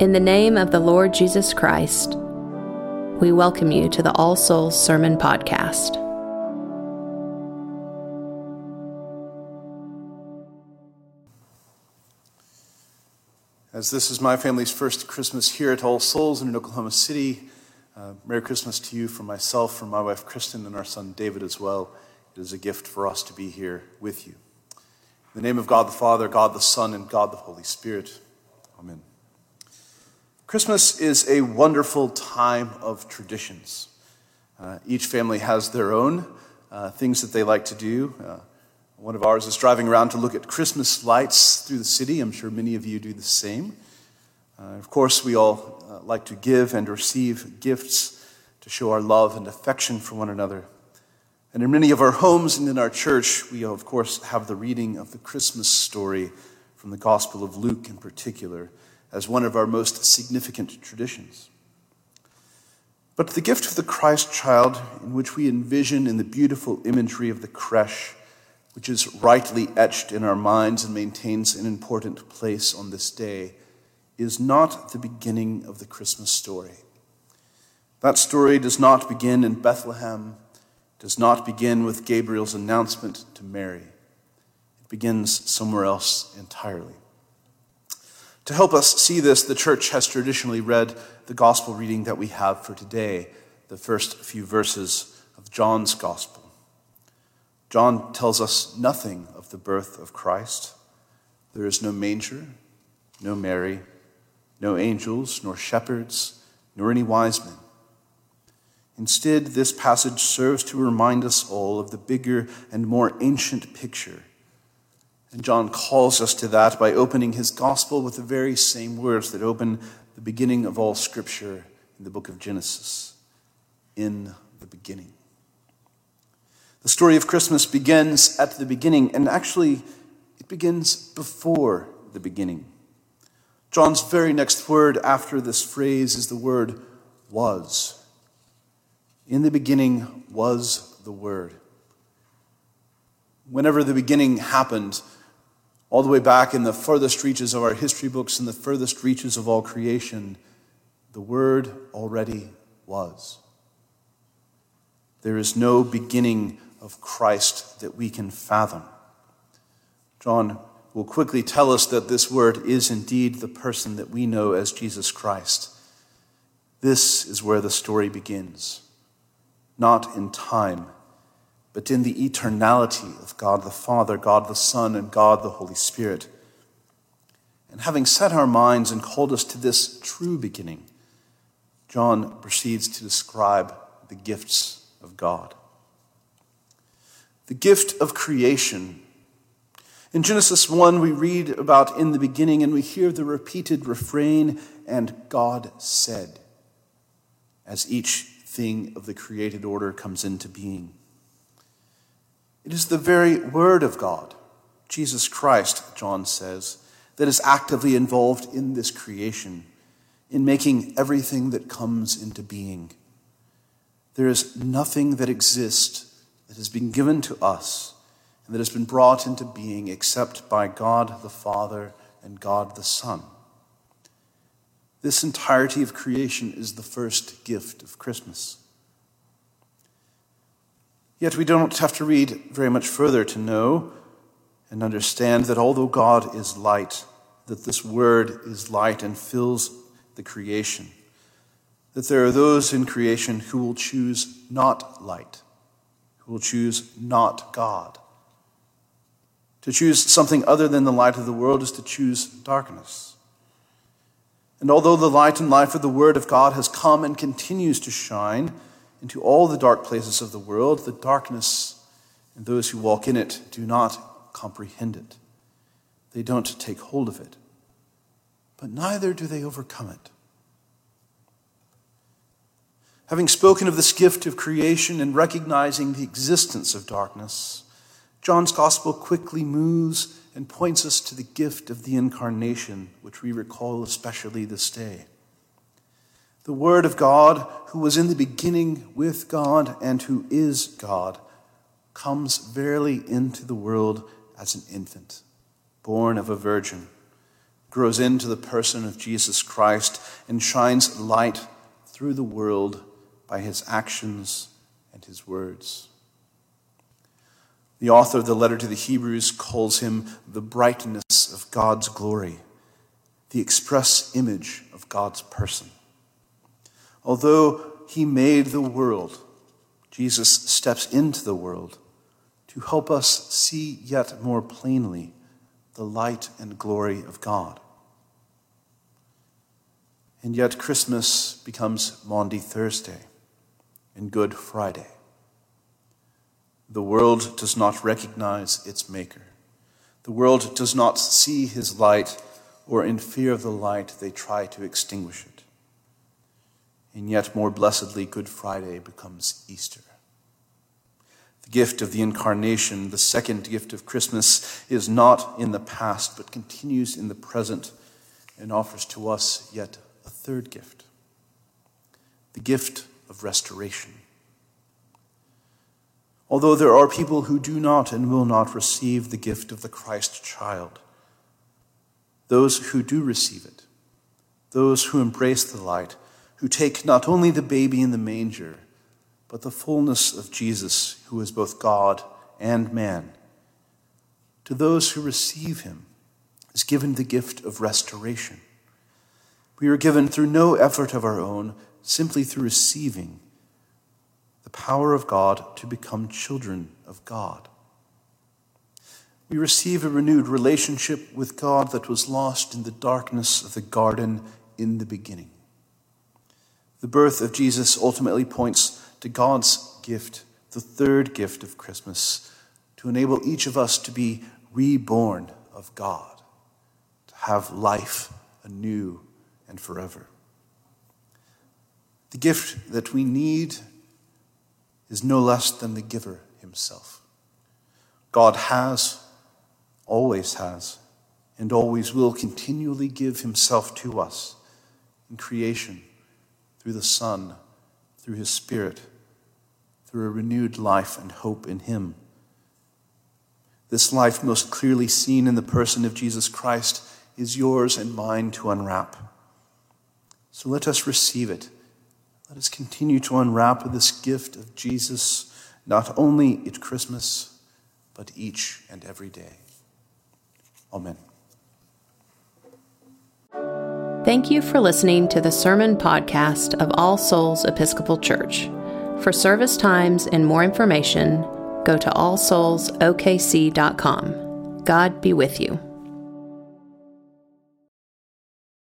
In the name of the Lord Jesus Christ, we welcome you to the All Souls Sermon Podcast. As this is my family's first Christmas here at All Souls in Oklahoma City, uh, Merry Christmas to you from myself, from my wife Kristen, and our son David as well. It is a gift for us to be here with you. In the name of God the Father, God the Son, and God the Holy Spirit. Amen. Christmas is a wonderful time of traditions. Uh, each family has their own uh, things that they like to do. Uh, one of ours is driving around to look at Christmas lights through the city. I'm sure many of you do the same. Uh, of course, we all uh, like to give and receive gifts to show our love and affection for one another. And in many of our homes and in our church, we, of course, have the reading of the Christmas story from the Gospel of Luke in particular as one of our most significant traditions. But the gift of the Christ child, in which we envision in the beautiful imagery of the creche, which is rightly etched in our minds and maintains an important place on this day, is not the beginning of the Christmas story. That story does not begin in Bethlehem, does not begin with Gabriel's announcement to Mary. It begins somewhere else entirely. To help us see this, the church has traditionally read the gospel reading that we have for today, the first few verses of John's gospel. John tells us nothing of the birth of Christ. There is no manger, no Mary, no angels, nor shepherds, nor any wise men. Instead, this passage serves to remind us all of the bigger and more ancient picture and John calls us to that by opening his gospel with the very same words that open the beginning of all scripture in the book of Genesis. In the beginning. The story of Christmas begins at the beginning, and actually, it begins before the beginning. John's very next word after this phrase is the word was. In the beginning was the Word. Whenever the beginning happened, all the way back in the furthest reaches of our history books and the furthest reaches of all creation, the Word already was. There is no beginning of Christ that we can fathom. John will quickly tell us that this Word is indeed the person that we know as Jesus Christ. This is where the story begins, not in time but in the eternality of God the Father, God the Son, and God the Holy Spirit. And having set our minds and called us to this true beginning, John proceeds to describe the gifts of God. The gift of creation. In Genesis 1, we read about in the beginning and we hear the repeated refrain, and God said, as each thing of the created order comes into being. It is the very Word of God, Jesus Christ, John says, that is actively involved in this creation, in making everything that comes into being. There is nothing that exists that has been given to us and that has been brought into being except by God the Father and God the Son. This entirety of creation is the first gift of Christmas. Yet we don't have to read very much further to know and understand that although God is light, that this word is light and fills the creation, that there are those in creation who will choose not light, who will choose not God. To choose something other than the light of the world is to choose darkness. And although the light and life of the Word of God has come and continues to shine, into all the dark places of the world, the darkness and those who walk in it do not comprehend it. They don't take hold of it. But neither do they overcome it. Having spoken of this gift of creation and recognizing the existence of darkness, John's gospel quickly moves and points us to the gift of the incarnation, which we recall especially this day the Word of God, who was in the beginning with God and who is God, comes verily into the world as an infant, born of a virgin. grows into the person of Jesus Christ, and shines light through the world by his actions and his words. The author of the letter to the Hebrews calls him the brightness of God's glory, the express image of God's person. Although he made the world, Jesus steps into the world to help us see yet more plainly the light and glory of God. And yet, Christmas becomes Maundy Thursday and Good Friday. The world does not recognize its Maker. The world does not see his light, or in fear of the light, they try to extinguish it. And yet, more blessedly, Good Friday becomes Easter. The gift of the incarnation, the second gift of Christmas, is not in the past, but continues in the present and offers to us yet a third gift the gift of restoration. Although there are people who do not and will not receive the gift of the Christ child, those who do receive it, those who embrace the light, who take not only the baby in the manger, but the fullness of Jesus, who is both God and man, to those who receive him is given the gift of restoration. We are given through no effort of our own, simply through receiving the power of God to become children of God. We receive a renewed relationship with God that was lost in the darkness of the garden in the beginning. The birth of Jesus ultimately points to God's gift, the third gift of Christmas, to enable each of us to be reborn of God, to have life anew and forever. The gift that we need is no less than the giver himself. God has, always has, and always will continually give himself to us in creation through the Son, through his Spirit, through a renewed life and hope in him. This life, most clearly seen in the person of Jesus Christ, is yours and mine to unwrap. So let us receive it let us continue to unwrap this gift of Jesus, not only at Christmas, but each and every day. Amen. Thank you for listening to the sermon podcast of All Souls Episcopal Church. For service times and more information, go to allsoulsokc.com. God be with you.